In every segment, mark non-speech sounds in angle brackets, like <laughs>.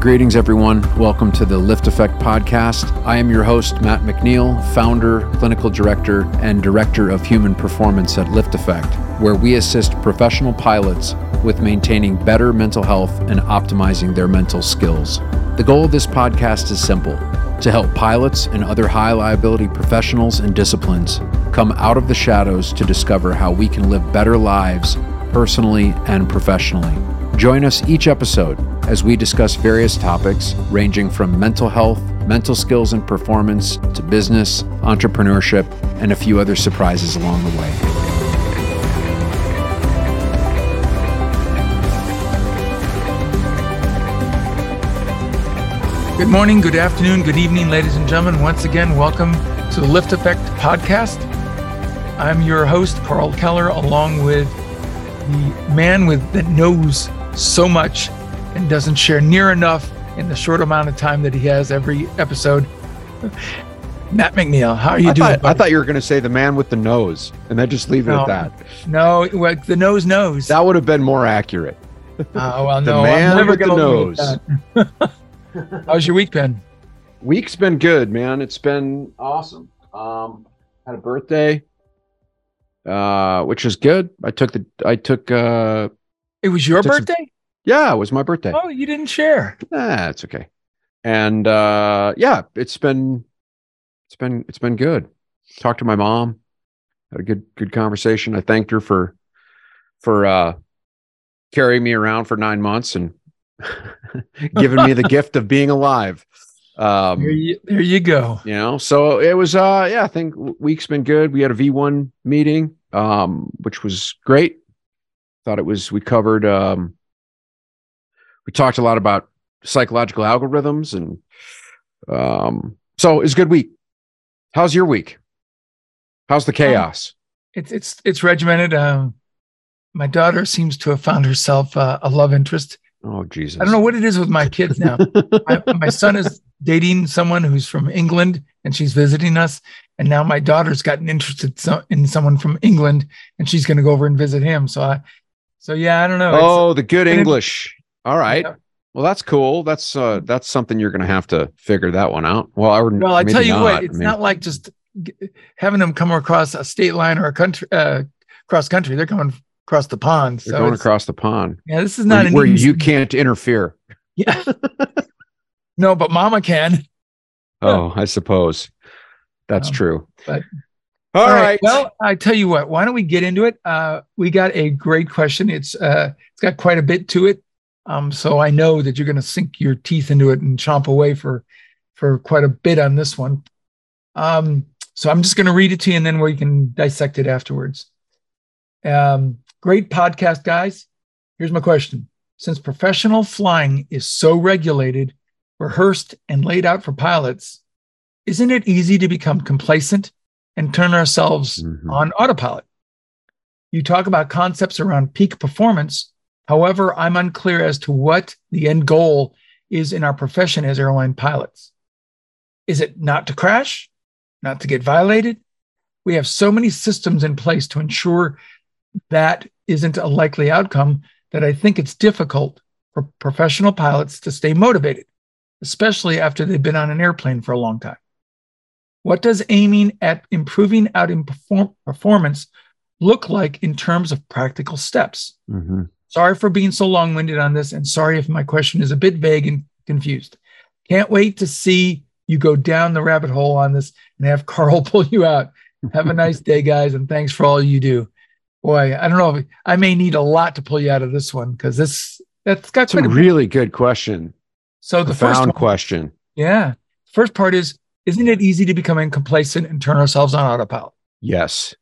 Greetings, everyone. Welcome to the LiftAffect podcast. I am your host, Matt McNeil, founder, clinical director, and director of human performance at LiftAffect, where we assist professional pilots with maintaining better mental health and optimizing their mental skills. The goal of this podcast is simple to help pilots and other high liability professionals and disciplines come out of the shadows to discover how we can live better lives personally and professionally. Join us each episode as we discuss various topics ranging from mental health, mental skills and performance, to business, entrepreneurship, and a few other surprises along the way. Good morning, good afternoon, good evening, ladies and gentlemen. Once again, welcome to the LiftAffect podcast. I'm your host, Karl Keller, along with the man with that knows so much and doesn't share near enough in the short amount of time that he has every episode. <laughs> Matt McNeil, how are you I doing? Thought, I thought you were going to say the man with the nose, and then just leave it no, at that. No, well, the nose knows. That would have been more accurate. Oh <laughs> uh, well, the man I'm never with the nose. <laughs> How's your week been? Week's been good, man. It's been awesome. Um, had a birthday, uh, which was good. I took the I took uh It was your took some- birthday? Yeah, it was my birthday. Oh, you didn't share. Ah, it's okay. And uh yeah, it's been it's been it's been good. Talked to my mom, had a good good conversation. I thanked her for for uh carrying me around for nine months and <laughs> giving me the <laughs> gift of being alive. Um There you, there you go. you know so it was uh yeah i think week's been good we had a v1 meeting um which was great thought it was we covered um we talked a lot about psychological algorithms and um so it's a good week how's your week how's the chaos It's it's it's regimented. Um, my daughter seems to have found herself uh, a love interest. oh jesus I don't know what it is with my kids now. my, my son is dating someone who's from England and she's visiting us. And now my daughter's gotten interested so, in someone from England and she's going to go over and visit him. So I, so yeah, I don't know. It's- oh the good english all right Yeah. well that's cool that's uh that's something you're gonna have to figure that one out well I would. well, I tell you not. what, I it's mean- not like just g- having them come across a state line or a country, uh, cross country. They're coming across the pond. they're So going across the pond yeah, this is not where, where you can't interfere <laughs> Yeah. no, but mama can. <laughs> Oh, I suppose that's Um, true. but- all right. Well, I tell you what, why don't we get into it? Uh, we got a great question. It's uh, it's got quite a bit to it. Um, so I know that you're going to sink your teeth into it and chomp away for for quite a bit on this one. Um, so I'm just going to read it to you, and then we can dissect it afterwards. Um, great podcast, guys. Here's my question: Since professional flying is so regulated, rehearsed, and laid out for pilots, isn't it easy to become complacent and turn ourselves Mhm. on autopilot? You talk about concepts around peak performance. However, I'm unclear as to what the end goal is in our profession as airline pilots. Is it not to crash, not to get violated? We have so many systems in place to ensure that isn't a likely outcome that I think it's difficult for professional pilots to stay motivated, especially after they've been on an airplane for a long time. What does aiming at improving out in perform- performance look like in terms of practical steps? Mhm. Sorry for being so long winded on this, and sorry if my question is a bit vague and confused. Can't wait to see you go down the rabbit hole on this and have Karl <laughs> pull you out. Have a nice day, guys, and thanks for all you do. Boy, I don't know. If, I may need a lot to pull you out of this one because this that's got a really good question. So the first Profound one, question. yeah, first part is, isn't it easy to become complacent and turn ourselves on autopilot? Yes.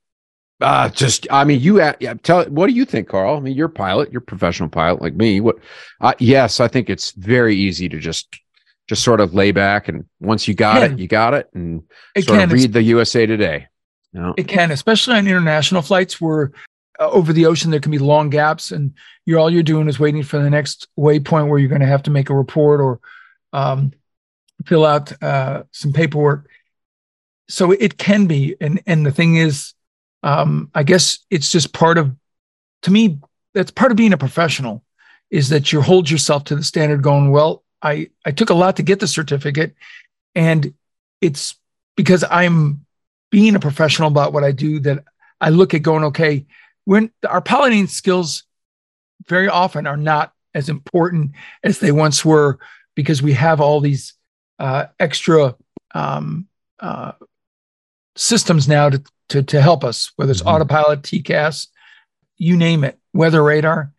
Uh, just, I mean, you yeah, tell, what do you think, Karl? I mean, you're a pilot, you're a professional pilot like me. What, uh, yes, I think it's very easy to just, just sort of lay back. And once you got it, you got it. And It sort can. of read the USA Today. You know? It can, especially on international flights where uh, over the ocean there can be long gaps, and you're all you're doing is waiting for the next waypoint where you're going to have to make a report or um, fill out uh, some paperwork. So it can be, and and the thing is, um, I guess it's just part of, to me, that's part of being a professional, is that you hold yourself to the standard, going, well, I I took a lot to get the certificate, and it's because I'm being a professional about what I do that I look at going, okay, when our piloting skills very often are not as important as they once were because we have all these uh, extra um, uh, systems now to, to, to help us, whether it's mm-hmm. autopilot, TCAS, you name it, weather radar.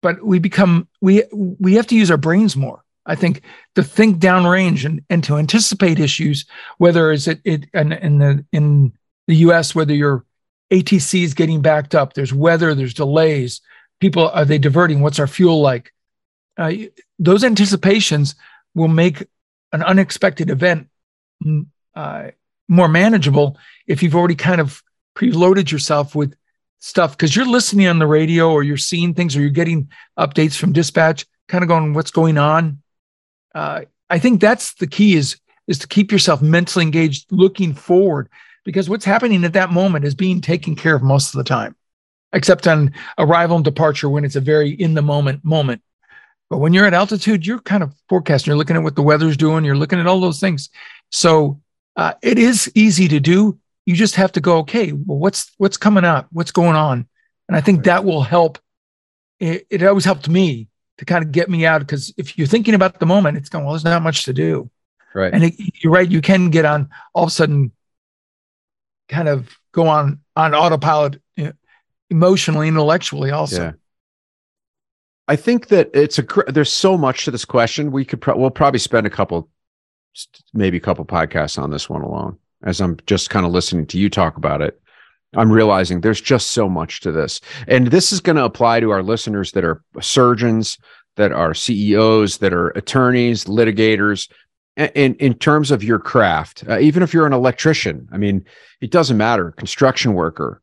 But we become we we have to use our brains more. I think to think downrange and, and to anticipate issues, whether it's it, it in, in the in the US, whether your ATC is getting backed up, there's weather, there's delays, people are they diverting? What's our fuel like? Uh, those anticipations will make an unexpected event mm, uh, more manageable if you've already kind of preloaded yourself with stuff. Because you're listening on the radio or you're seeing things or you're getting updates from dispatch kind of going what's going on? Uh, i think that's the key is is to keep yourself mentally engaged looking forward because what's happening at that moment is being taken care of most of the time except on arrival and departure when it's a very in the moment moment. But when you're at altitude you're kind of forecasting you're looking at what the weather's doing you're looking at all those things. So uh, it is easy to do. You just have to go, okay, well, what's what's coming up? What's going on? And I think that will help. It, it always helped me to kind of get me out because if you're thinking about the moment, it's going, well, there's not much to do. Right. And it, you're right. You can get on all of a sudden, kind of go on on autopilot you know, emotionally, intellectually also. Yeah. I think that it's a there's so much to this question. We could pro- we'll probably spend a couple maybe a couple podcasts on this one alone. As I'm just kind of listening to you talk about it, I'm realizing there's just so much to this. And this is going to apply to our listeners that are surgeons, that are CEOs, that are attorneys, litigators. In, in terms of your craft, uh, even if you're an electrician, I mean, it doesn't matter, construction worker,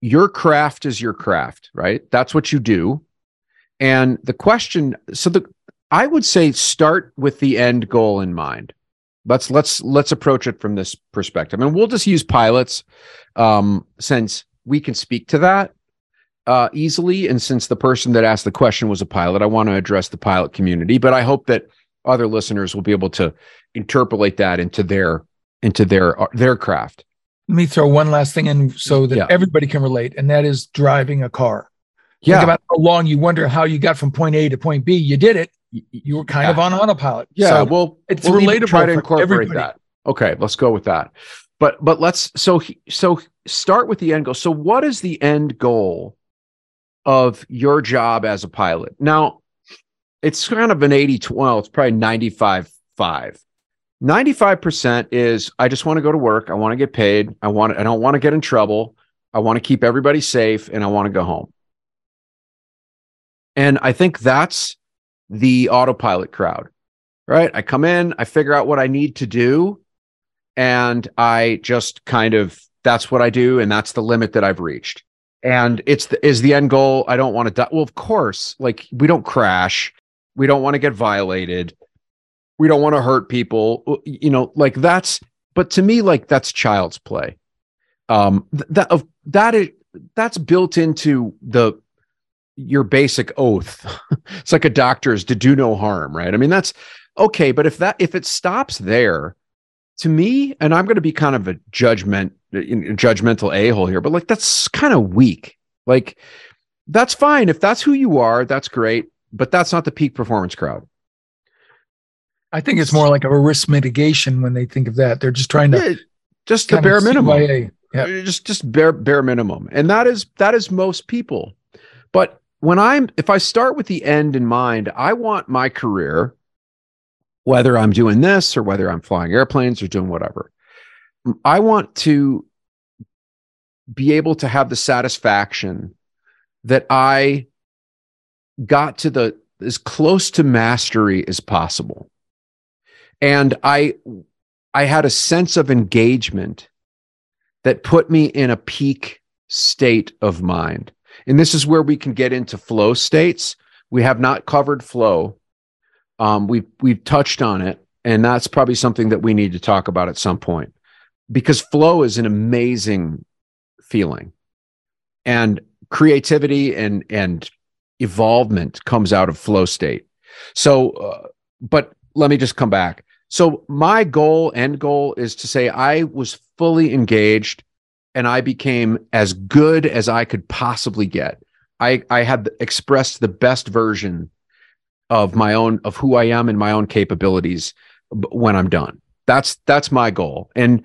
your craft is your craft, right? That's what you do. And the question, so the, I would say start with the end goal in mind. Let's let's let's approach it from this perspective. And we'll just use pilots um, since we can speak to that uh, easily. And since the person that asked the question was a pilot i want to address the pilot community. But i hope that other listeners will be able to interpolate that into their into their uh, their craft. Let me throw one last thing in so that yeah. everybody can relate and that is driving a car. Yeah. Think about how long you wonder how you got from point A to point B. You did it you were kind yeah. of on autopilot. Yeah, so well, it's we'll relatable. Try to incorporate everybody. that. Okay, let's go with that. But but let's so so start with the end goal. So what is the end goal of your job as a pilot? Now, it's kind of an 80 12, it's probably 95 5. 95% is I just want to go to work, I want to get paid, I want I don't want to get in trouble, I want to keep everybody safe and I want to go home. And I think that's the autopilot crowd, right? I come in, I figure out what I need to do, and I just kind of that's what I do, and that's the limit that I've reached. And it's the, is the end goal. I don't want to die. Well, of course, like we don't crash, we don't want to get violated, we don't want to hurt people. You know, like that's. But to me, like that's child's play. Um, that of that is that's built into the your basic oath. <laughs> it's like a doctor's to do no harm, right? I mean, that's okay. But if that if it stops there, to me, and I'm going to be kind of a judgment judgmental a hole here, but like that's kind of weak. Like that's fine if that's who you are. That's great, but that's not the peak performance crowd. I think it's more like a risk mitigation when they think of that. They're just trying to yeah, just the bare minimum. Yeah. Just just bare bare minimum. And that is that is most people. But when I'm if I start with the end in mind, I want my career, whether I'm doing this or whether I'm flying airplanes or doing whatever, I want to be able to have the satisfaction that I got to the as close to mastery as possible. And I I had a sense of engagement that put me in a peak state of mind. And this is where we can get into flow states. We have not covered flow. Um, we've we've touched on it, and that's probably something that we need to talk about at some point because flow is an amazing feeling, and creativity and and evolvement comes out of flow state. So uh, but let me just come back. So my goal, end goal, is to say I was fully engaged and I became as good as I could possibly get. I, I had expressed the best version of my own of who I am and my own capabilities when I'm done. That's that's my goal. And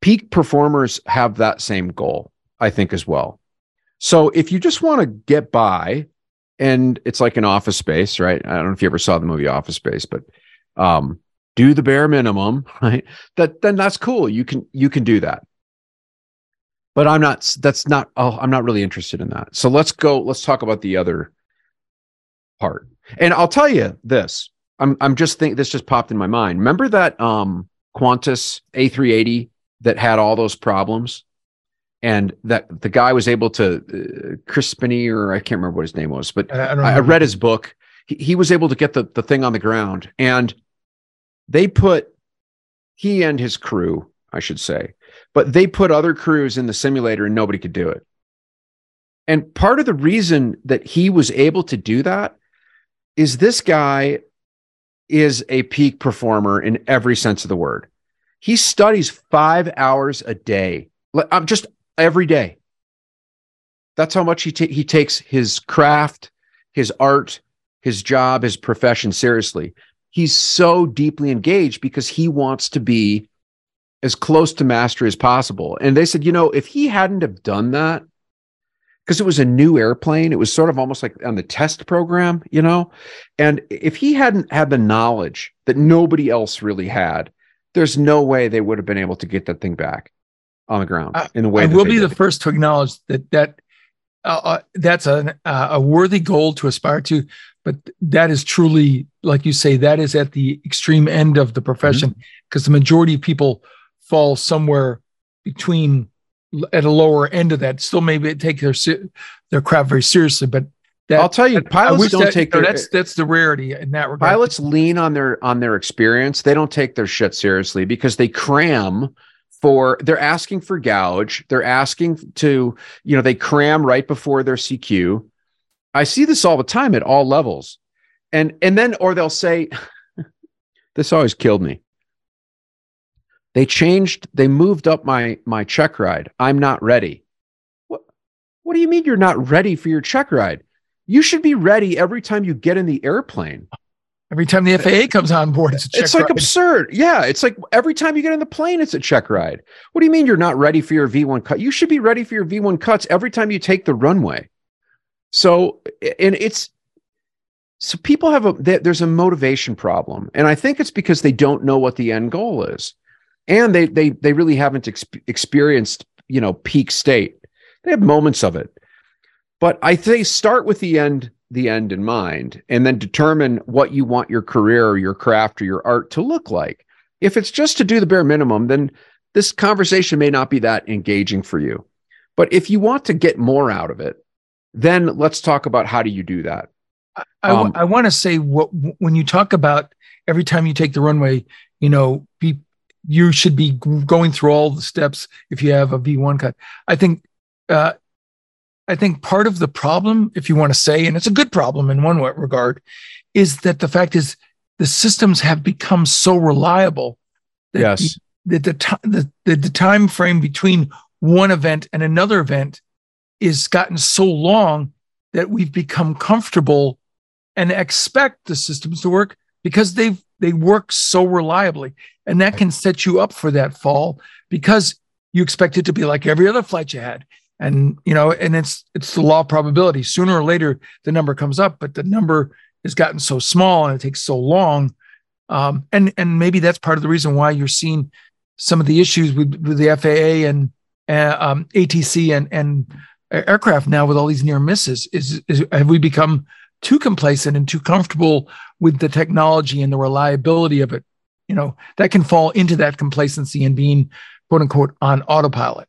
peak performers have that same goal, I think as well. So if you just want to get by and it's like an office space, right? I don't know if you ever saw the movie Office Space, but um do the bare minimum, <laughs> right? That then that's cool. You can you can do that. But I'm not that's not oh, I'm not really interested in that. So let's go let's talk about the other part. And I'll tell you this. I'm I'm just think this just popped in my mind. Remember that um Qantas A380 that had all those problems? and that the guy was able to uh, Crespigny or I can't remember what his name was, but I, I, I read his book. He, he, was able to get the, the thing on the ground and they put he and his crew, I should say, but they put other crews in the simulator and nobody could do it. And part of the reason that he was able to do that is this guy is a peak performer in every sense of the word. He studies five hours a day. I'm um, just every day. That's how much he ta- he takes his craft, his art, his job, his profession seriously. He's so deeply engaged because he wants to be as close to mastery as possible. And they said, you know, if he hadn't have done that, because it was a new airplane, it was sort of almost like on the test program, you know. And if he hadn't had the knowledge that nobody else really had, there's no way they would have been able to get that thing back on the ground in the way. I will be did. the first to acknowledge that that uh, uh, that's a uh, a worthy goal to aspire to, but that is truly, like you say, that is at the extreme end of the profession because mm-hmm. the majority of people fall somewhere between at a lower end of that. Still, maybe take their their craft very seriously, but that, I'll tell you, pilots don't that, take their, that's that's the rarity in that regard. Pilots lean on their on their experience. They don't take their shit seriously because they cram for they're asking for gouge. they're asking to you know they cram right before their cq i see this all the time at all levels and and then or they'll say <laughs> this always killed me they changed they moved up my my check ride i'm not ready what what do you mean you're not ready for your check ride you should be ready every time you get in the airplane Every time the FAA comes on board, it's a check It's like ride. absurd. Yeah. It's like every time you get in the plane, it's a check ride. What do you mean you're not ready for your V1 cut? You should be ready for your V1 cuts every time you take the runway. So, and it's, so people have a, there's a motivation problem. And I think it's because they don't know what the end goal is. And they, they, they really haven't exp- experienced, you know, peak state. They have moments of it. But I say start with the end the end in mind and then determine what you want your career or your craft or your art to look like. If it's just to do the bare minimum, then this conversation may not be that engaging for you. But if you want to get more out of it, then let's talk about how do you do that. I, um, I want to say what when you talk about every time you take the runway, you know, be you should be going through all the steps if you have a V1 cut. I think uh, I think part of the problem, if you want to say, and it's a good problem in one regard, is that the fact is the systems have become so reliable that yes. the, that the, the, the, the time frame between one event and another event is gotten so long that we've become comfortable and expect the systems to work because they've they work so reliably. And that can set you up for that fall because you expect it to be like every other flight you had. And you know and it's it's the law of probability. Sooner or later the number comes up but the number has gotten so small and it takes so long. Um, and and maybe that's part of the reason why you're seeing some of the issues with, with the FAA and uh, um, ATC and and aircraft now with all these near misses is, is have we become too complacent and too comfortable with the technology and the reliability of it you know that can fall into that complacency and being quote unquote on autopilot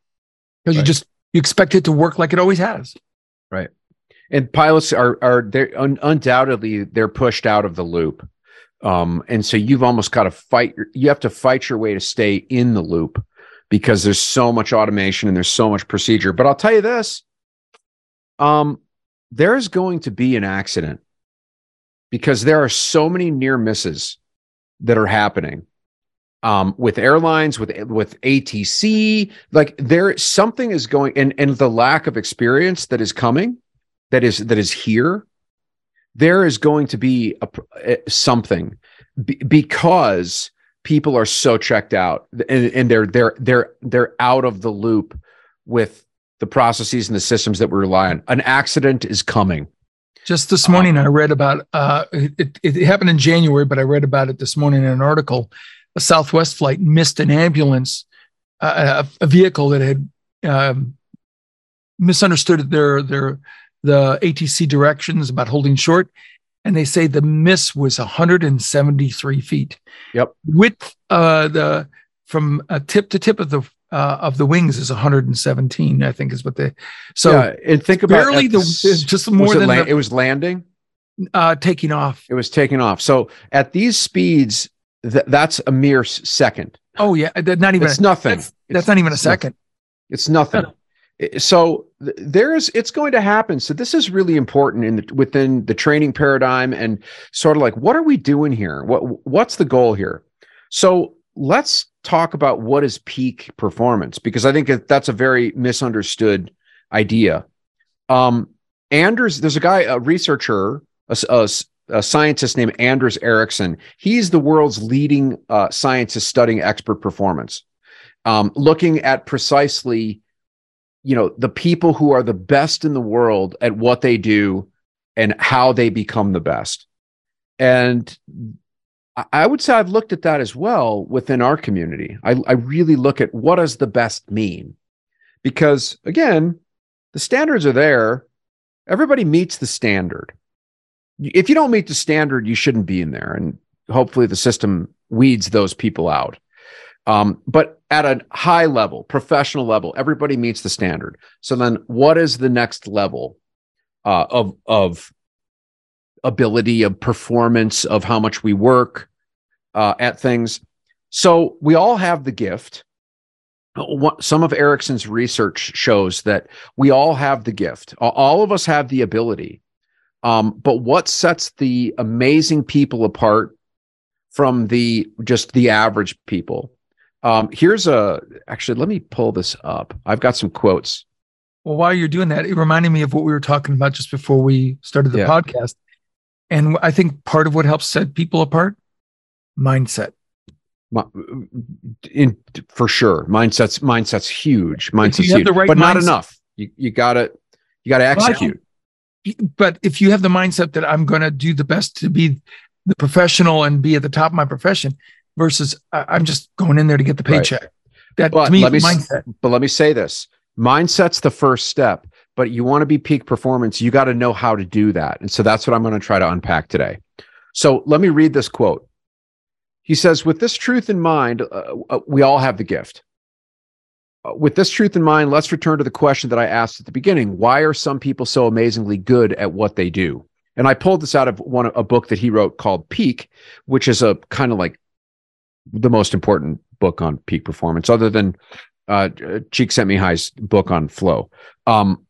because right. you just you expect it to work like it always has. Right. And pilots are are they un- undoubtedly they're pushed out of the loop. Um, and so you've almost got to fight you have to fight your way to stay in the loop because there's so much automation and there's so much procedure. But I'll tell you this. Um, there's going to be an accident because there are so many near misses that are happening um, with airlines, with with ATC. Like there, something is going, and and the lack of experience that is coming, that is that is here. There is going to be a, a something b- because people are so checked out and, and they're they're they're they're out of the loop with the processes and the systems that we rely on. An accident is coming. Just this morning, um, I read about uh, it, it happened in January, but I read about it this morning in an article. A Southwest flight missed an ambulance, uh, a, a, vehicle that had um, misunderstood their their the ATC directions about holding short, and they say the miss was 173 feet. Yep. Width uh, the from a tip to tip of the uh, of the wings is 117, I think is what they. So yeah, and think about barely the just more than it, the, it was landing, uh, taking off. It was taking off. So at these speeds, th- that's a mere second. Oh yeah, not even. It's nothing. That's, that's not even a second. It's nothing. So there's it's going to happen. So this is really important in the, within the training paradigm and sort of like what are we doing here? What what's the goal here? So let's talk about what is peak performance because I think that's a very misunderstood idea. Um, Anders, there's a guy, a researcher, a, a, a scientist named Anders Ericsson. He's the world's leading uh, scientist studying expert performance, um, looking at precisely, you know, the people who are the best in the world at what they do and how they become the best. And I would say I've looked at that as well within our community. I, I really look at what does the best mean? Because again, the standards are there. Everybody meets the standard. If you don't meet the standard, you shouldn't be in there. And hopefully the system weeds those people out. Um, but at a high level, professional level, everybody meets the standard. So then what is the next level uh, of, of ability of performance of how much we work uh, at things. So we all have the gift. Some of Ericsson's research shows that we all have the gift. All of us have the ability. Um, but what sets the amazing people apart from the just the average people? Um, here's a actually, let me pull this up. I've got some quotes. Well, while you're doing that, it reminded me of what we were talking about just before we started the yeah. podcast. And I think part of what helps set people apart, mindset. In, for sure, mindsets mindsets huge. Mindset's huge, right but mindset, not enough. You you got to you got to execute. Well, but if you have the mindset that I'm going to do the best to be the professional and be at the top of my profession, versus I'm just going in there to get the paycheck. Right. That but to me, let me, mindset. But let me say this: mindset's the first step but you want to be peak performance, you got to know how to do that. And so that's what I'm going to try to unpack today. So let me read this quote. He says, With this truth in mind, uh, uh, we all have the gift. Uh, with this truth in mind, let's return to the question that I asked at the beginning Why are some people so amazingly good at what they do? And I pulled this out of one a book that he wrote called Peak, which is a kind of like the most important book on peak performance, other than uh, Csikszentmihalyi's book on flow. Um,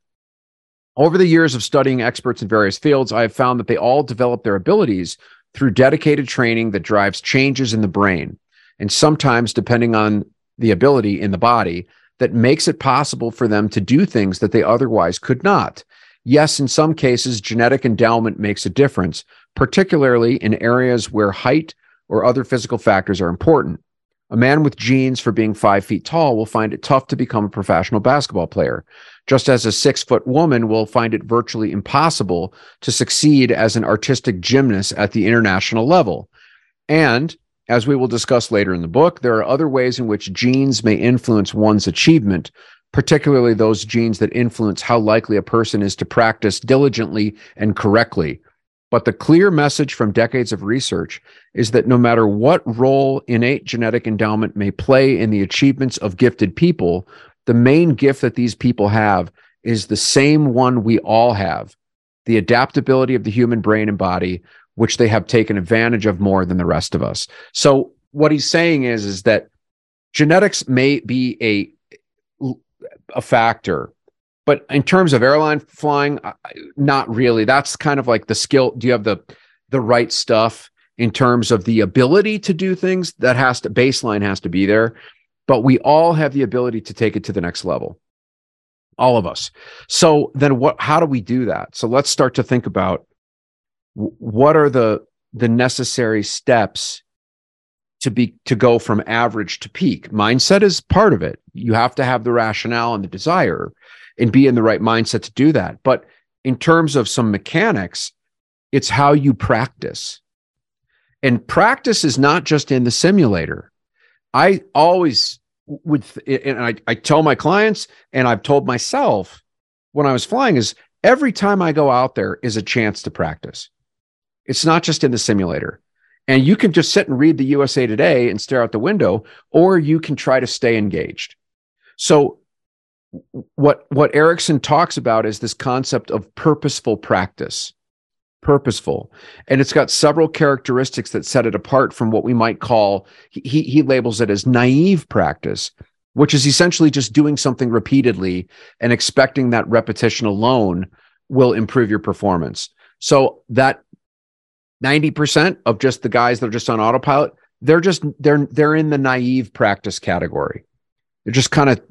over the years of studying experts in various fields, I have found that they all develop their abilities through dedicated training that drives changes in the brain. And sometimes, depending on the ability in the body, that makes it possible for them to do things that they otherwise could not. Yes, in some cases, genetic endowment makes a difference, particularly in areas where height or other physical factors are important. A man with genes for being five feet tall will find it tough to become a professional basketball player, just as a six foot woman will find it virtually impossible to succeed as an artistic gymnast at the international level. And as we will discuss later in the book, there are other ways in which genes may influence one's achievement, particularly those genes that influence how likely a person is to practice diligently and correctly. But the clear message from decades of research is that no matter what role innate genetic endowment may play in the achievements of gifted people, the main gift that these people have is the same one we all have the adaptability of the human brain and body, which they have taken advantage of more than the rest of us. So, what he's saying is, is that genetics may be a, a factor but in terms of airline flying, not really. That's kind of like the skill. Do you have the the right stuff in terms of the ability to do things that has to baseline has to be there but we all have the ability to take it to the next level. All of us. So then what how do we do that? So let's start to think about what are the the necessary steps to be to go from average to peak. Mindset is part of it. You have to have the rationale and the desire and be in the right mindset to do that. But in terms of some mechanics it's how you practice. And practice is not just in the simulator i always would and I, I tell my clients and i've told myself when i was flying is every time i go out there is a chance to practice it's not just in the simulator and you can just sit and read the USA Today and stare out the window, or you can try to stay engaged. So, what what Ericsson talks about is this concept of purposeful practice. Purposeful. And it's got several characteristics that set it apart from what we might call, he, he labels it as naive practice, which is essentially just doing something repeatedly and expecting that repetition alone will improve your performance. So that 90% of just the guys that are just on autopilot, they're just they're they're in the naive practice category. They're just kind of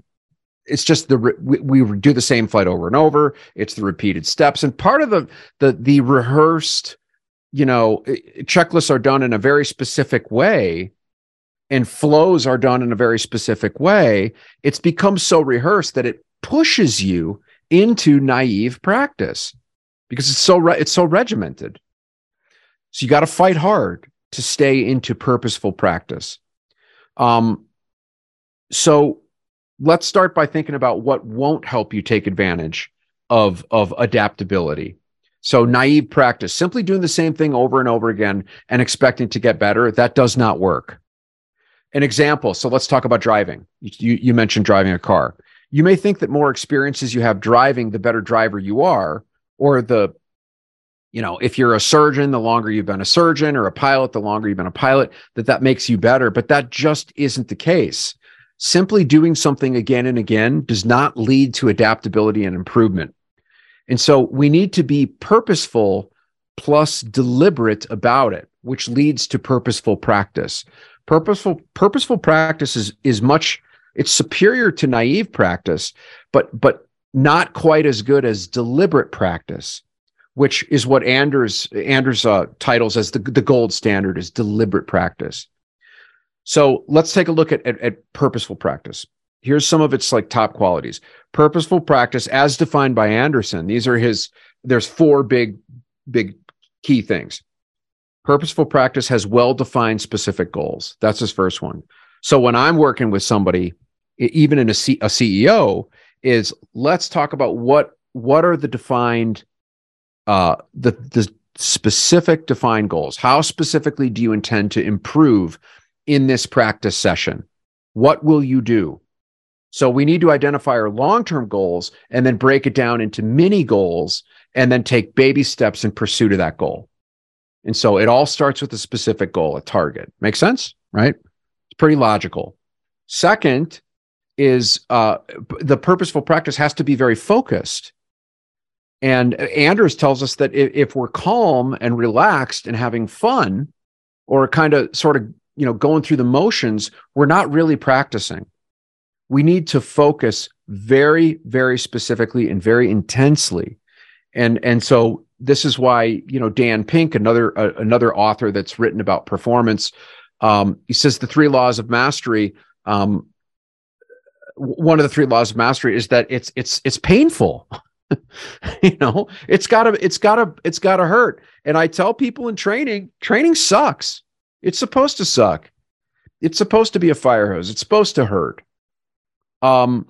it's just the we, we do the same flight over and over. It's the repeated steps and part of the the the rehearsed, you know, checklists are done in a very specific way and flows are done in a very specific way. It's become so rehearsed that it pushes you into naive practice because it's so re- it's so regimented. So you got to fight hard to stay into purposeful practice. Um, so let's start by thinking about what won't help you take advantage of, of adaptability. So naive practice, simply doing the same thing over and over again and expecting to get better, that does not work. An example. So let's talk about driving. You, you mentioned driving a car. You may think that more experiences you have driving, the better driver you are, or the you know if you're a surgeon the longer you've been a surgeon or a pilot the longer you've been a pilot that that makes you better but that just isn't the case simply doing something again and again does not lead to adaptability and improvement and so we need to be purposeful plus deliberate about it which leads to purposeful practice purposeful purposeful practice is is much it's superior to naive practice but but not quite as good as deliberate practice which is what Anders Anders uh, titles as the the gold standard is deliberate practice. So let's take a look at, at, at purposeful practice. Here's some of its like top qualities. Purposeful practice, as defined by Anderson, these are his. There's four big big key things. Purposeful practice has well defined specific goals. That's his first one. So when I'm working with somebody, even in a, C, a CEO, is let's talk about what what are the defined uh, the the specific defined goals. How specifically do you intend to improve in this practice session? What will you do? So we need to identify our long-term goals and then break it down into mini goals and then take baby steps in pursuit of that goal. And so it all starts with a specific goal, a target. Make sense? Right? It's pretty logical. Second is uh, the purposeful practice has to be very focused. And Anders tells us that if we're calm and relaxed and having fun, or kind of sort of you know going through the motions, we're not really practicing. We need to focus very, very specifically and very intensely. And and so this is why you know Dan Pink, another uh, another author that's written about performance, um, he says the three laws of mastery. Um, one of the three laws of mastery is that it's it's it's painful <laughs> you know it's gotta it's gotta it's gotta hurt and i tell people in training training sucks it's supposed to suck. It's supposed to be a fire hose. It's supposed to hurt. Um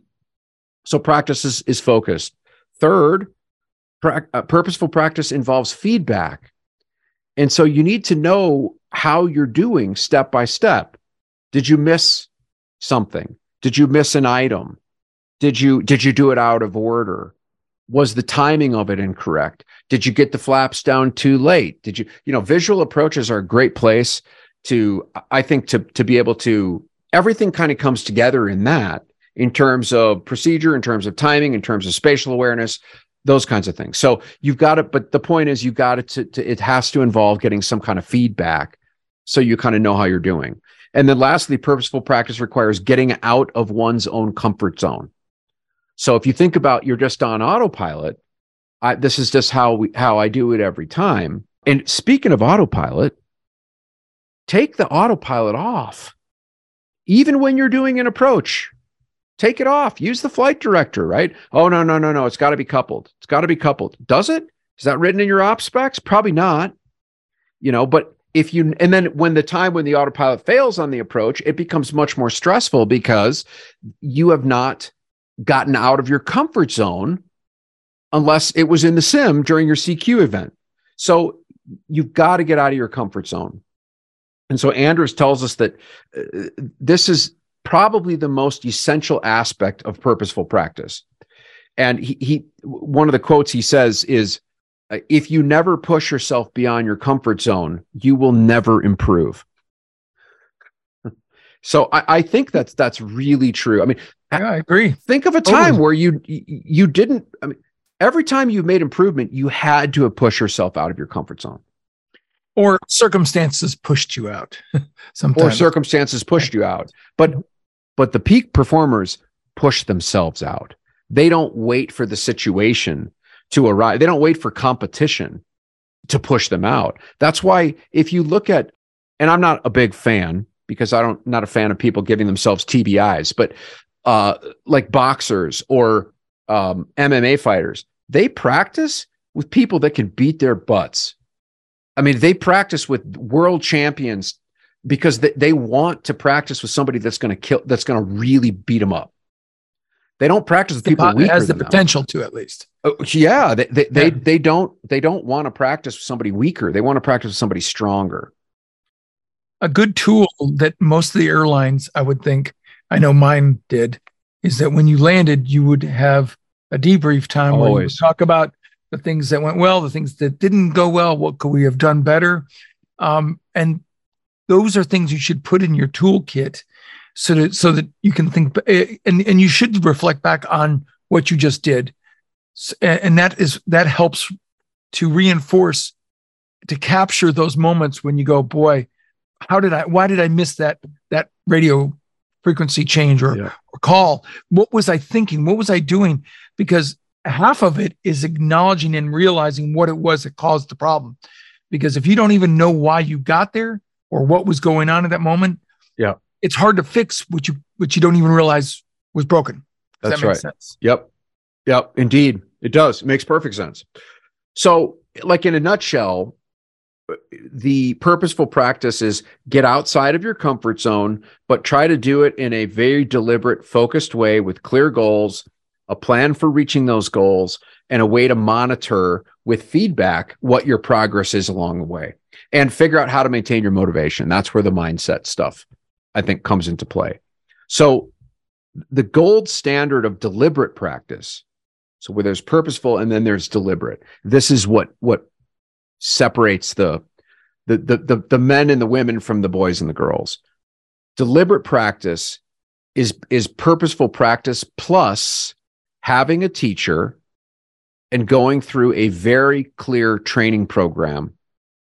so practice is, is focused. Third pra- uh, purposeful practice involves feedback. And so you need to know how you're doing step by step. Did you miss something? Did you miss an item? Did you did you do it out of order? Was the timing of it incorrect? Did you get the flaps down too late? Did you you know visual approaches are a great place to i think to to be able to everything kind of comes together in that in terms of procedure in terms of timing in terms of spatial awareness those kinds of things. So you've got it, but the point is, you got it to, to, it has to involve getting some kind of feedback so you kind of know how you're doing. And then lastly, purposeful practice requires getting out of one's own comfort zone. So if you think about you're just on autopilot, I, this is just how we, how I do it every time. And speaking of autopilot, take the autopilot off. Even when you're doing an approach, take it off. Use the flight director, right? Oh, no, no, no, no. It's got to be coupled. It's got to be coupled. Does it? Is that written in your op specs? Probably not. You know, but if you, and then when the time when the autopilot fails on the approach, it becomes much more stressful because you have not gotten out of your comfort zone unless it was in the sim during your CQ event. So you've got to get out of your comfort zone. And so Andrews tells us that uh, this is probably the most essential aspect of purposeful practice. And he, he one of the quotes he says is uh, if you never push yourself beyond your comfort zone, you will never improve. <laughs> So I, I, think that's that's really true. I mean, yeah, I agree. Think of a time where you you didn't. I mean, every time you've made improvement, you had to have pushed yourself out of your comfort zone. Or circumstances pushed you out. <laughs> Sometimes. Or circumstances pushed you out. But but the peak performers push themselves out. They don't wait for the situation to arrive. They don't wait for competition to push them out. That's why if you look at and I'm not a big fan because I don't not a fan of people giving themselves TBIs, but uh like boxers or um, MMA fighters, they practice with people that can beat their butts. I mean, they practice with world champions because they, they want to practice with somebody that's going to kill, that's going to really beat them up. They don't practice with people weaker has the potential them. to at least. Oh, yeah, they they, yeah. they they don't they don't want to practice with somebody weaker. They want to practice with somebody stronger. A good tool that most of the airlines, I would think, I know mine did, is that when you landed, you would have a debrief time Always. where you talk about the things that went well, the things that didn't go well, what could we have done better? Um, and those are things you should put in your toolkit so that so that you can think eh, and and you should reflect back on what you just did and that is that helps to reinforce to capture those moments when you go boy how did i why did i miss that that radio frequency change or, yeah. or call. What was I thinking? What was I doing? Because half of it is acknowledging and realizing what it was that caused the problem. Because if you don't even know why you got there or what was going on at that moment, yeah, it's hard to fix what you what you don't even realize was broken. Does That's that right. Sense? Yep. Yep. Indeed. It does. It makes perfect sense. So, like in a nutshell, the purposeful practice is get outside of your comfort zone, but try to do it in a very deliberate, focused way with clear goals, a plan for reaching those goals, and a way to monitor with feedback what your progress is along the way and figure out how to maintain your motivation. That's where the mindset stuff, I think, comes into play. So, the gold standard of deliberate practice. So, where there's purposeful and then there's deliberate. This is what what separates the, the the the the, men and the women from the boys and the girls. Deliberate practice is is purposeful practice plus having a teacher and going through a very clear training program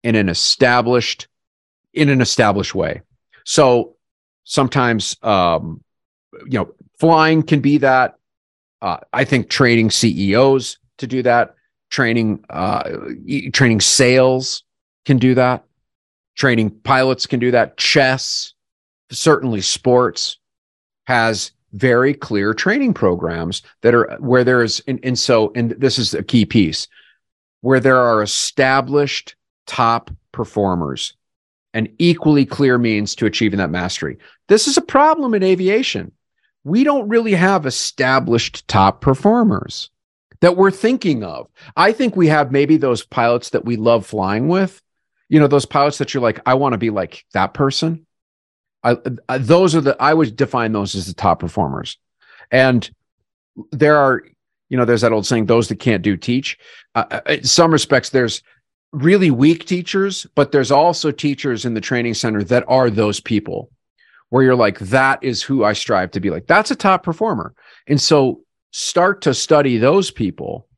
in an established in an established way. So sometimes um, you know flying can be that. Uh, I think training CEOs to do that training uh, training sales can do that training pilots can do that chess certainly sports has very clear training programs that are where there's and, and so and this is a key piece where there are established top performers and equally clear means to achieving that mastery this is a problem in aviation we don't really have established top performers that we're thinking of. I think we have maybe those pilots that we love flying with. You know, those pilots that you're like, I want to be like that person. I, I, those are the I would define those as the top performers. And there are, you know, there's that old saying, those that can't do teach. Uh, uh in some respects, there's really weak teachers, but there's also teachers in the training center that are those people where you're like, that is who I strive to be like. That's a top performer. And so start to study those people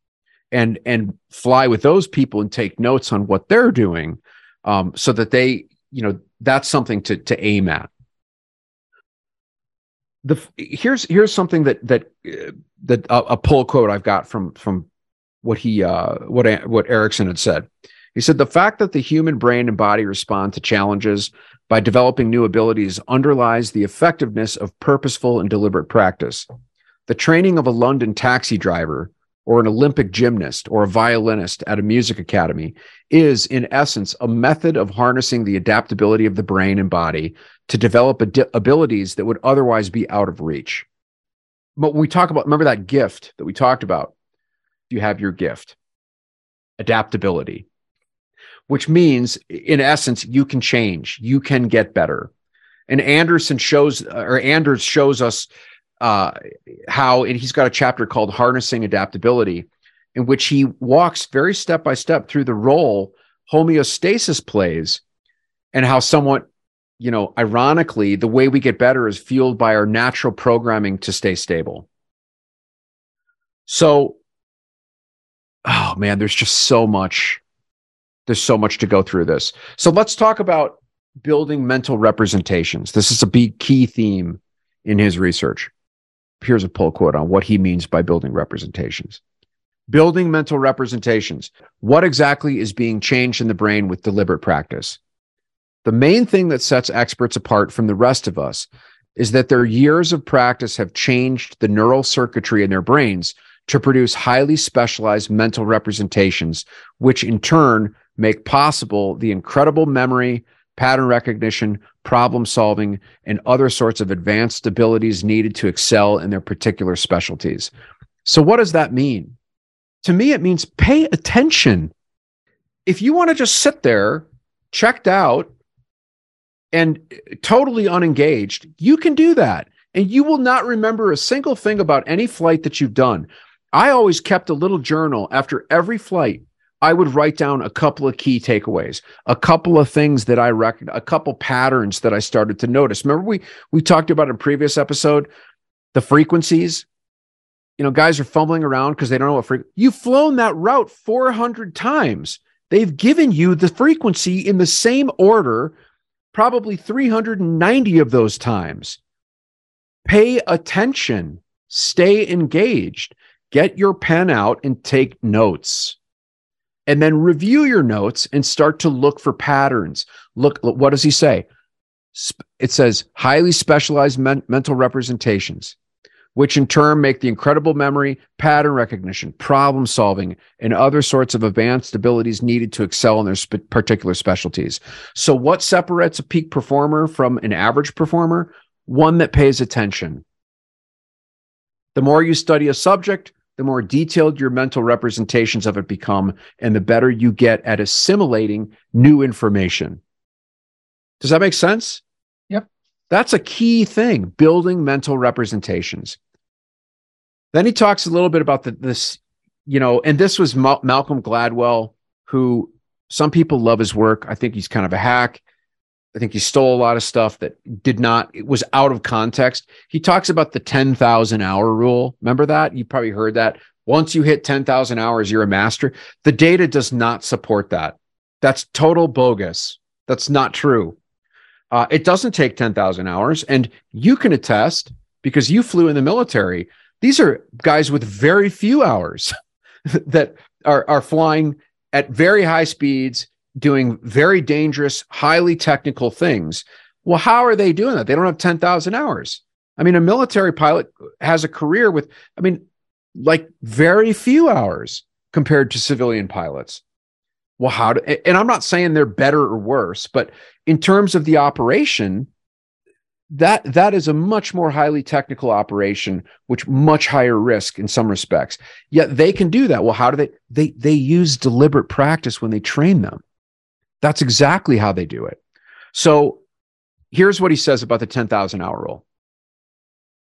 and and fly with those people and take notes on what they're doing um, so that they you know that's something to to aim at the here's here's something that that uh, that a, a pull quote I've got from from what he uh what what Ericsson had said. He said the fact that the human brain and body respond to challenges by developing new abilities underlies the effectiveness of purposeful and deliberate practice. The training of a London taxi driver or an Olympic gymnast or a violinist at a music academy is, in essence, a method of harnessing the adaptability of the brain and body to develop ad- abilities that would otherwise be out of reach. But when we talk about, remember that gift that we talked about? You have your gift, adaptability, which means, in essence, you can change, you can get better. And Anderson shows, or Anders shows us uh, how and he's got a chapter called harnessing adaptability in which he walks very step by step through the role homeostasis plays and how somewhat you know ironically the way we get better is fueled by our natural programming to stay stable. So oh man there's just so much there's so much to go through this. So let's talk about building mental representations. This is a big key theme in his research here's a pull quote on what he means by building representations. Building mental representations. What exactly is being changed in the brain with deliberate practice? The main thing that sets experts apart from the rest of us is that their years of practice have changed the neural circuitry in their brains to produce highly specialized mental representations, which in turn make possible the incredible memory, pattern recognition, problem solving, and other sorts of advanced abilities needed to excel in their particular specialties. So, what does that mean? To me, it means pay attention. If you want to just sit there, checked out, and totally unengaged, you can do that. And you will not remember a single thing about any flight that you've done. I always kept a little journal after every flight I would write down a couple of key takeaways, a couple of things that I reckon, a couple patterns that I started to notice. Remember, we we talked about in previous episode the frequencies. You know, guys are fumbling around because they don't know what frequency. You've flown that route 400 times. They've given you the frequency in the same order, probably 390 of those times. Pay attention, stay engaged, get your pen out and take notes and then review your notes and start to look for patterns. Look, what does he say? It says highly specialized men- mental representations, which in turn make the incredible memory, pattern recognition, problem solving, and other sorts of advanced abilities needed to excel in their sp- particular specialties. So, what separates a peak performer from an average performer? One that pays attention. The more you study a subject, the more detailed your mental representations of it become, and the better you get at assimilating new information. Does that make sense? Yep. That's a key thing, building mental representations. Then he talks a little bit about the, this, you know, and this was Ma- Malcolm Gladwell, who some people love his work. I think he's kind of a hack. I think he stole a lot of stuff that did not, it was out of context. He talks about the 10,000 hour rule. Remember that? You probably heard that. Once you hit 10,000 hours, you're a master. The data does not support that. That's total bogus. That's not true. Uh, it doesn't take 10,000 hours. And you can attest because you flew in the military. These are guys with very few hours <laughs> that are, are flying at very high speeds doing very dangerous, highly technical things. Well, how are they doing that? They don't have 10,000 hours. I mean, a military pilot has a career with, I mean, like very few hours compared to civilian pilots. Well, how do, and I'm not saying they're better or worse, but in terms of the operation, that that is a much more highly technical operation which much higher risk in some respects yet they can do that well how do they they they use deliberate practice when they train them that's exactly how they do it. So here's what he says about the 10,000 hour rule.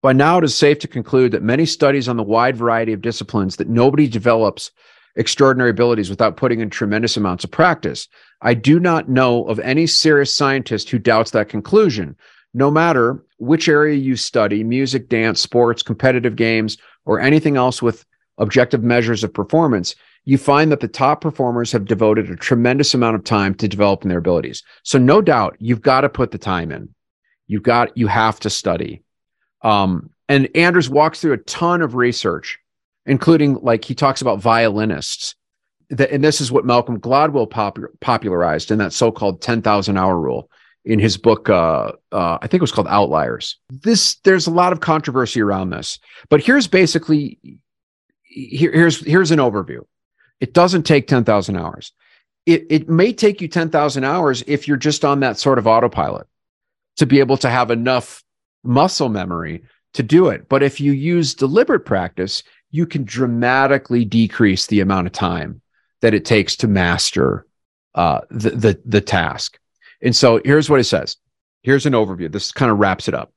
By now, it is safe to conclude that many studies on the wide variety of disciplines that nobody develops extraordinary abilities without putting in tremendous amounts of practice. I do not know of any serious scientist who doubts that conclusion. No matter which area you study music, dance, sports, competitive games, or anything else with objective measures of performance, you find that the top performers have devoted a tremendous amount of time to developing their abilities. So no doubt you've got to put the time in. You've got you have to study. Um, and Anders walks through a ton of research, including like he talks about violinists. That, and this is what Malcolm Gladwell pop, popularized in that so-called 10,000 hour rule in his book uh, uh, i think it was called outliers this there's a lot of controversy around this but here's basically here, here's here's an overview it doesn't take 10,000 hours it, it may take you 10,000 hours if you're just on that sort of autopilot to be able to have enough muscle memory to do it but if you use deliberate practice you can dramatically decrease the amount of time that it takes to master uh, the, the the task and so here's what it says. Here's an overview. This kind of wraps it up.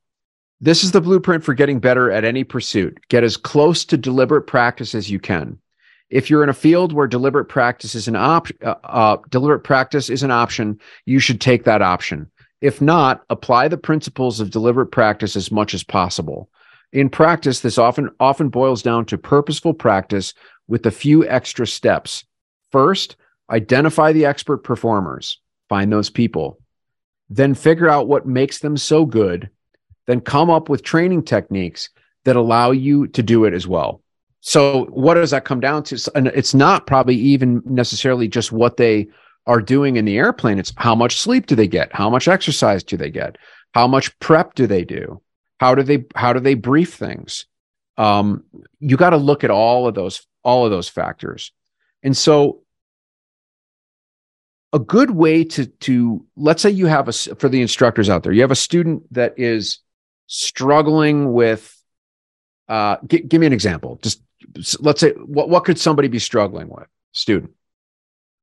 This is the blueprint for getting better at any pursuit. Get as close to deliberate practice as you can. If you're in a field where deliberate practice is an op- uh, uh, deliberate practice is an option, you should take that option. If not, apply the principles of deliberate practice as much as possible. In practice, this often often boils down to purposeful practice with a few extra steps. First, identify the expert performers find those people, then figure out what makes them so good, then come up with training techniques that allow you to do it as well. So, what does that come down to? And it's not probably even necessarily just what they are doing in the airplane. It's how much sleep do they get? How much exercise do they get? How much prep do they do? How do they how do they brief things? Um, you got to look at all of those all of those factors. And so a good way to to let's say you have a for the instructors out there you have a student that is struggling with uh g- give me an example. Just let's say what what could somebody be struggling with? Student.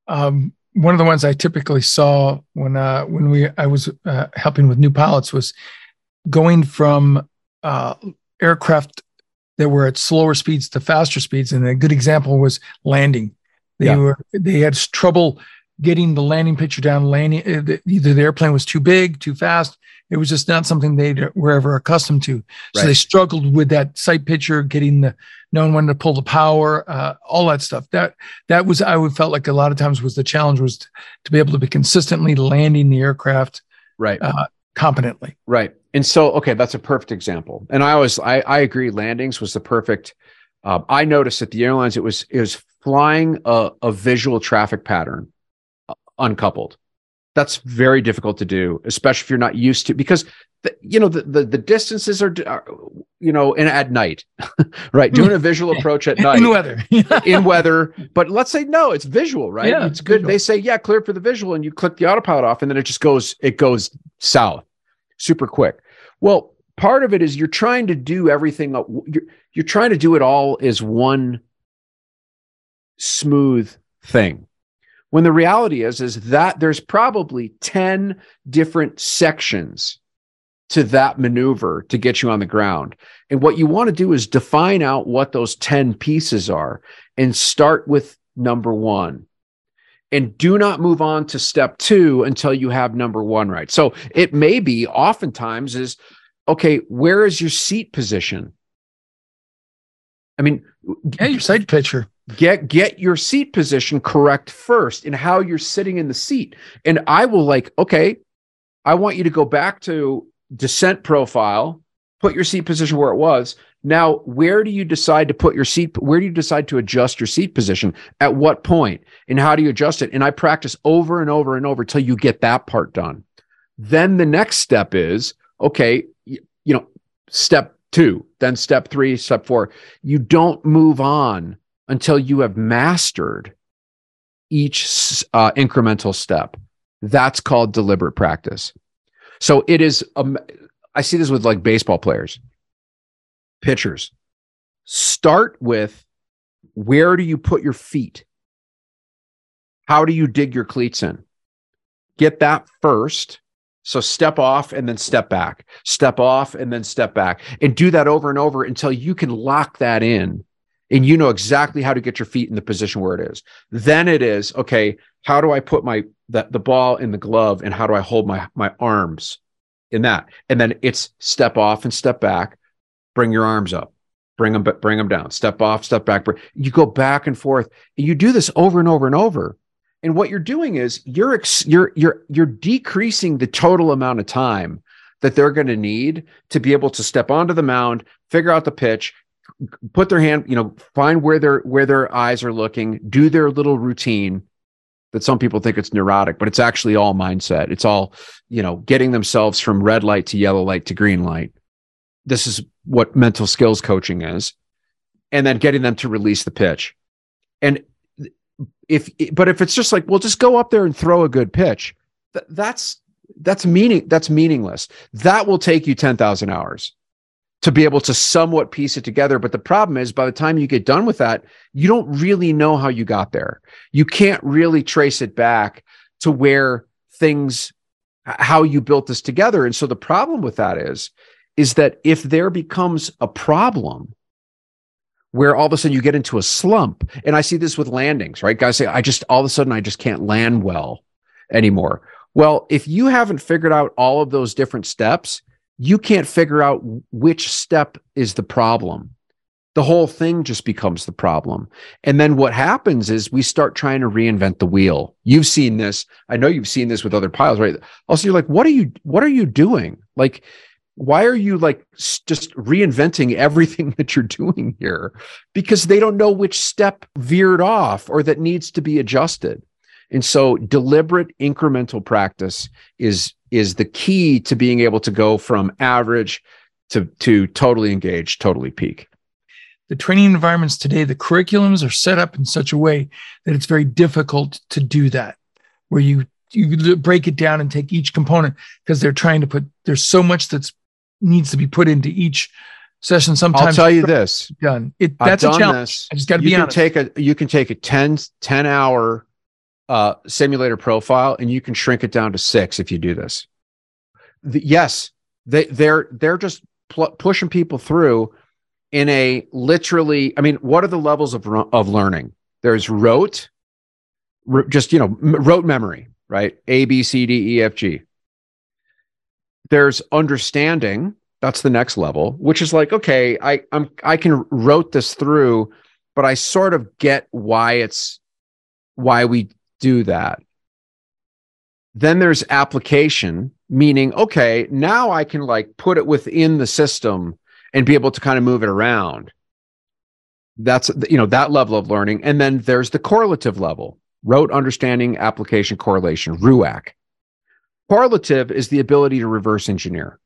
Um one of the ones i typically saw when uh when we i was uh, helping with new pilots was going from uh aircraft that were at slower speeds to faster speeds. And a good example was landing. They yeah. were they had trouble getting the landing picture down, landing uh, either the airplane was too big, too fast. It was just not something they were ever accustomed to. So right. they struggled with that sight picture, getting the knowing when to pull the power, uh, all that stuff. That that was I would felt like a lot of times was the challenge was to, to be able to be consistently landing the aircraft right uh, competently. Right. And so okay, that's a perfect example. And I always I I agree landings was the perfect uh, I noticed at the airlines it was it was flying a, a visual traffic pattern uncoupled. That's very difficult to do, especially if you're not used to because the, you know the, the, the distances are, are, you know and at night, <laughs> right? Doing a visual <laughs> approach at night in weather, <laughs> in weather. But let's say no, it's visual, right? Yeah, it's good. Visual. They say yeah, clear for the visual, and you click the autopilot off, and then it just goes it goes south, super quick. Well, part of it is you're trying to do everything. You're you're trying to do it all as one smooth thing when the reality is is that there's probably 10 different sections to that maneuver to get you on the ground. And what you want to do is define out what those 10 pieces are and start with number 1. And do not move on to step 2 until you have number 1 right. So it may be oftentimes is okay, where is your seat position? I mean, yeah, your sight picture get get your seat position correct first in how you're sitting in the seat. And i will like okay i want you to go back to descent profile put your seat position where it was. Now where do you decide to put your seat where do you decide to adjust your seat position? At what point? And how do you adjust it? And i practice over and over and over till you get that part done. Then the next step is okay you, you know step 2 then step 3 step 4 you don't move on until you have mastered each uh, incremental step. That's called deliberate practice. So it is, um, I see this with like baseball players, pitchers. Start with where do you put your feet? How do you dig your cleats in? Get that first. So step off and then step back, step off and then step back, and do that over and over until you can lock that in and you know exactly how to get your feet in the position where it is. Then it is okay. How do I put my the, the ball in the glove, and how do I hold my my arms in that? And then it's step off and step back, bring your arms up, bring them, bring them down, step off, step back. You go back and forth. You do this over and over and over. And what you're doing is you're you're you're you're decreasing the total amount of time that they're going to need to be able to step onto the mound, figure out the pitch, put their hand, you know, find where their where their eyes are looking, do their little routine. That some people think it's neurotic, but it's actually all mindset. It's all, you know, getting themselves from red light to yellow light to green light. This is what mental skills coaching is. And then getting them to release the pitch. And if but if it's just like, well, just go up there and throw a good pitch, th- that's that's meaning that's meaningless. That will take you 10,000 hours to be able to somewhat piece it together. But the problem is, by the time you get done with that, you don't really know how you got there. You can't really trace it back to where things, how you built this together. And so the problem with that is, is that if there becomes a problem where all of a sudden you get into a slump, and I see this with landings, right? Guys say, I just all of a sudden I just can't land well anymore. Well, if you haven't figured out all of those different steps, you can't figure out which step is the problem. The whole thing just becomes the problem. And then what happens is we start trying to reinvent the wheel. You've seen this. I know you've seen this with other piles, right? Also, you're like, what are you, what are you doing? Like, why are you like just reinventing everything <laughs> that you're doing here? Because they don't know which step veered off or that needs to be adjusted. And so deliberate incremental practice is is the key to being able to go from average to to totally engaged, totally peak. The training environments today, the curriculums are set up in such a way that it's very difficult to do that, where you you break it down and take each component because they're trying to put there's so much that's needs to be put into each session. Sometimes I'll tell you this done. It that's I've a challenge. This. I just got to be honest. Take a you can take a 10, 10 hour uh, simulator profile, and you can shrink it down to six if you do this. The, yes, they they're they're just pl- pushing people through in a literally. I mean, what are the levels of of learning? There's rote, r- just you know, m- rote memory, right? A B C D E F G. There's understanding. That's the next level, which is like, okay, I I'm I can rote this through, but I sort of get why it's why we do that. Then there's application, meaning, okay, now I can like put it within the system and be able to kind of move it around. That's, you know, that level of learning. And then there's the correlative level, rote understanding, application, correlation, RUAC. Correlative is the ability to reverse engineer.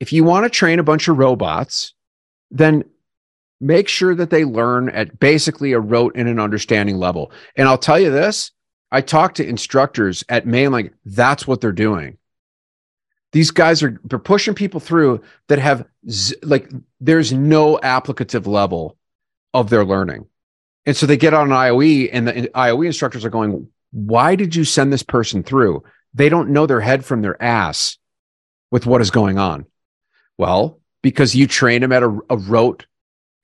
If you want to train a bunch of robots, then make sure that they learn at basically a rote and an understanding level. And I'll tell you this I talk to instructors at Maine, like that's what they're doing. These guys are they're pushing people through that have z- like there's no applicative level of their learning. And so they get on an IOE and the IOE instructors are going, why did you send this person through? They don't know their head from their ass with what is going on. Well, because you train them at a, a rote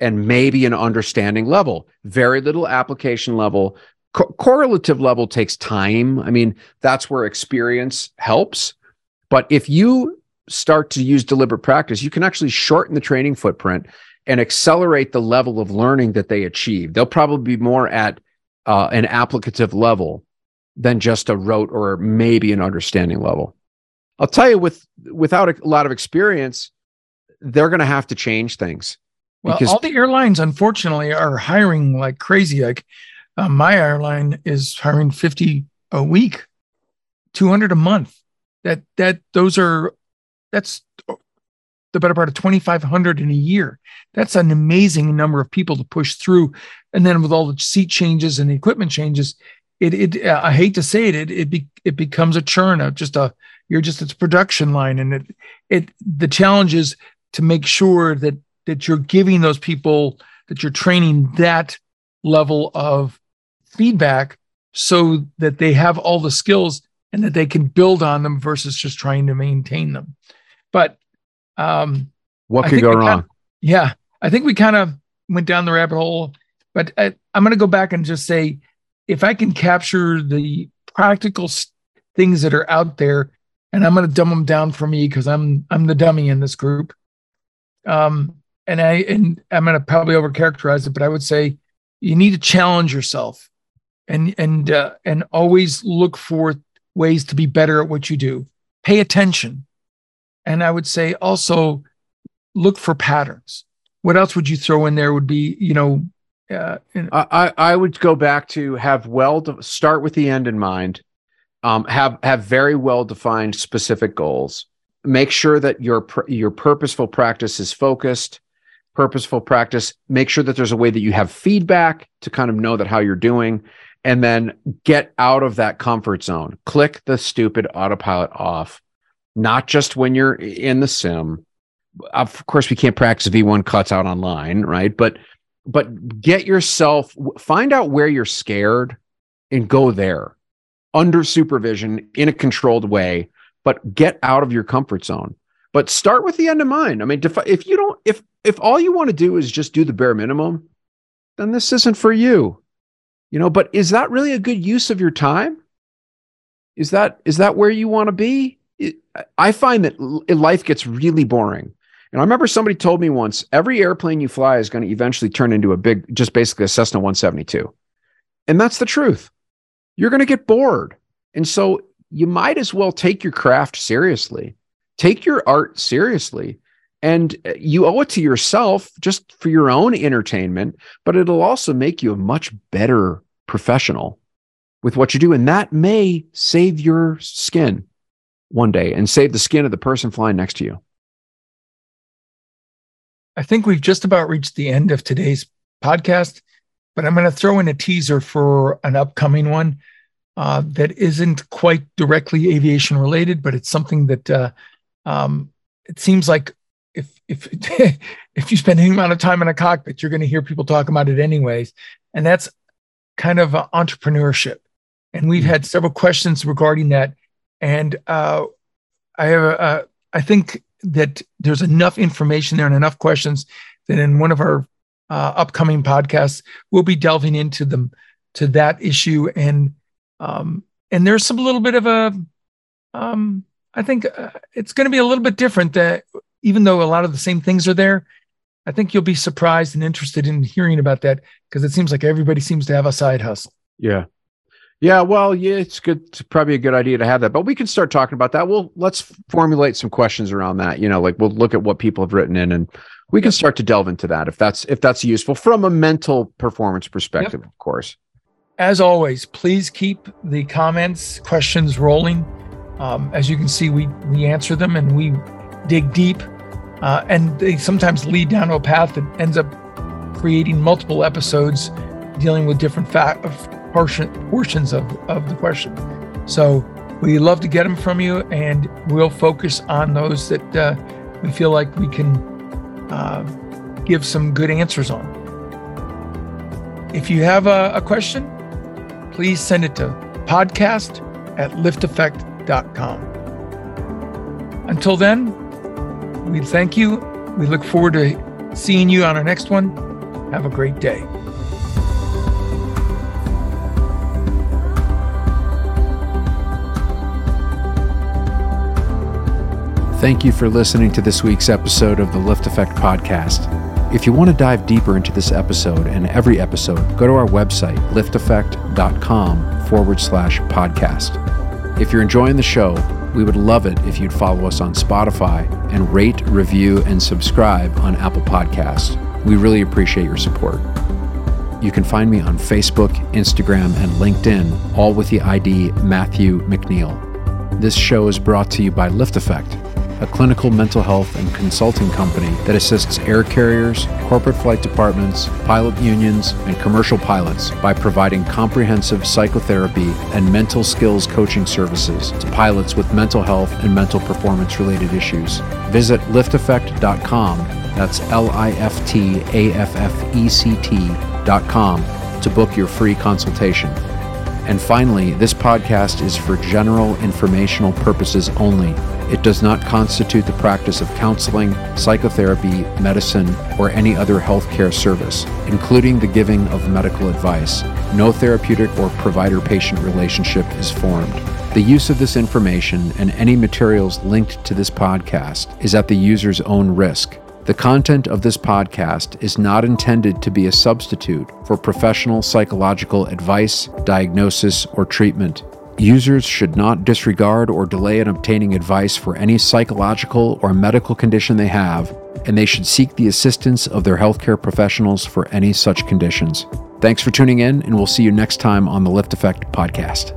and maybe an understanding level, very little application level. Co- correlative level takes time. I mean, that's where experience helps. But if you start to use deliberate practice, you can actually shorten the training footprint and accelerate the level of learning that they achieve. They'll probably be more at uh, an applicative level than just a rote or maybe an understanding level. I'll tell you, with without a lot of experience, they're going to have to change things. Well, because all the airlines, unfortunately, are hiring like crazy. Like uh, my airline is hiring 50 a week, 200 a month. That, that, those are, that's the better part of 2,500 in a year. That's an amazing number of people to push through. And then with all the seat changes and the equipment changes, it, it, uh, I hate to say it, it, it, be, it becomes a churn of just a, you're just, it's production line. And it, it, the challenge is to make sure that that you're giving those people that you're training that level of feedback so that they have all the skills and that they can build on them versus just trying to maintain them. But um, what could go wrong? Kind of, yeah, I think we kind of went down the rabbit hole. But I, I'm going to go back and just say, if I can capture the practical things that are out there, and I'm going to dumb them down for me because I'm I'm the dummy in this group. Um, and I and I'm going to probably overcharacterize it, but I would say you need to challenge yourself, and and uh, and always look for ways to be better at what you do. Pay attention, and I would say also look for patterns. What else would you throw in there? Would be you know. Uh, in- I I would go back to have well to start with the end in mind. Um, have have very well defined specific goals. Make sure that your your purposeful practice is focused purposeful practice make sure that there's a way that you have feedback to kind of know that how you're doing and then get out of that comfort zone. Click the stupid autopilot off not just when you're in the sim. Of course we can't practice v1 cuts out online right? But but get yourself find out where you're scared and go there under supervision in a controlled way but get out of your comfort zone but start with the end in mind. I mean, if you don't, if if all you want to do is just do the bare minimum, then this isn't for you. You know, but is that really a good use of your time? Is that is that where you want to be? I find that life gets really boring. And I remember somebody told me once, every airplane you fly is going to eventually turn into a big, just basically a Cessna 172. And that's the truth. You're going to get bored. And so you might as well take your craft seriously take your art seriously. And uh, you owe it to yourself just for your own entertainment but it'll also make you a much better professional with what you do. And that may save your skin one day and save the skin of the person flying next to you. I think we've just about reached the end of today's podcast but i'm going to throw in a teaser for an upcoming one uh, that isn't quite directly aviation related but it's something that uh, um, it seems like if if <laughs> if you spend any amount of time in a cockpit, you're going to hear people talk about it anyways, and that's kind of entrepreneurship. And we've mm-hmm. had several questions regarding that, and uh, I have a, a, I think that there's enough information there and enough questions that in one of our uh, upcoming podcasts we'll be delving into them to that issue and um, and there's some little bit of a um, I think uh, it's going to be a little bit different. That even though a lot of the same things are there, I think you'll be surprised and interested in hearing about that because it seems like everybody seems to have a side hustle. Yeah. Yeah, well, yeah, it's good. It's probably a good idea to have that, but we can start talking about that. We'll let's formulate some questions around that. You know, like we'll look at what people have written in, and we can start to delve into that if that's if that's useful from a mental performance perspective, yep. of course. As always, please keep the comments, questions rolling. Um, as you can see, we we answer them and we dig deep, uh, and they sometimes lead down to a path that ends up creating multiple episodes dealing with different fa- portion, portions of, of the question. So we love to get them from you, and we'll focus on those that uh, we feel like we can uh, give some good answers on. If you have a, a question, please send it to podcast at liftaffect.com until then, we thank you. We look forward to seeing you on our next one. Have a great day. Thank you for listening to this week's episode of the LiftAffect Podcast. If you want to dive deeper into this episode and every episode, go to our website, liftaffect.com forward slash podcast. If you're enjoying the show, we would love it if you'd follow us on Spotify and rate, review, and subscribe on Apple Podcasts. We really appreciate your support. You can find me on Facebook, Instagram, and LinkedIn, all with the ID Matthew McNeil. This show is brought to you by LiftAffect a clinical mental health and consulting company that assists air carriers, corporate flight departments, pilot unions, and commercial pilots by providing comprehensive psychotherapy and mental skills coaching services to pilots with mental health and mental performance related issues. Visit liftaffect.com, that's L I F T A F F E C T.com, to book your free consultation. And finally, this podcast is for general informational purposes only it does not constitute the practice of counseling, psychotherapy, medicine, or any other healthcare service, including the giving of medical advice. No therapeutic or provider patient relationship is formed. The use of this information and any materials linked to this podcast is at the user's own risk. The content of this podcast is not intended to be a substitute for professional psychological advice, diagnosis, or treatment. Users should not disregard or delay in obtaining advice for any psychological or medical condition they have, and they should seek the assistance of their healthcare professionals for any such conditions. Thanks for tuning in, and we'll see you next time on the LiftAffect podcast.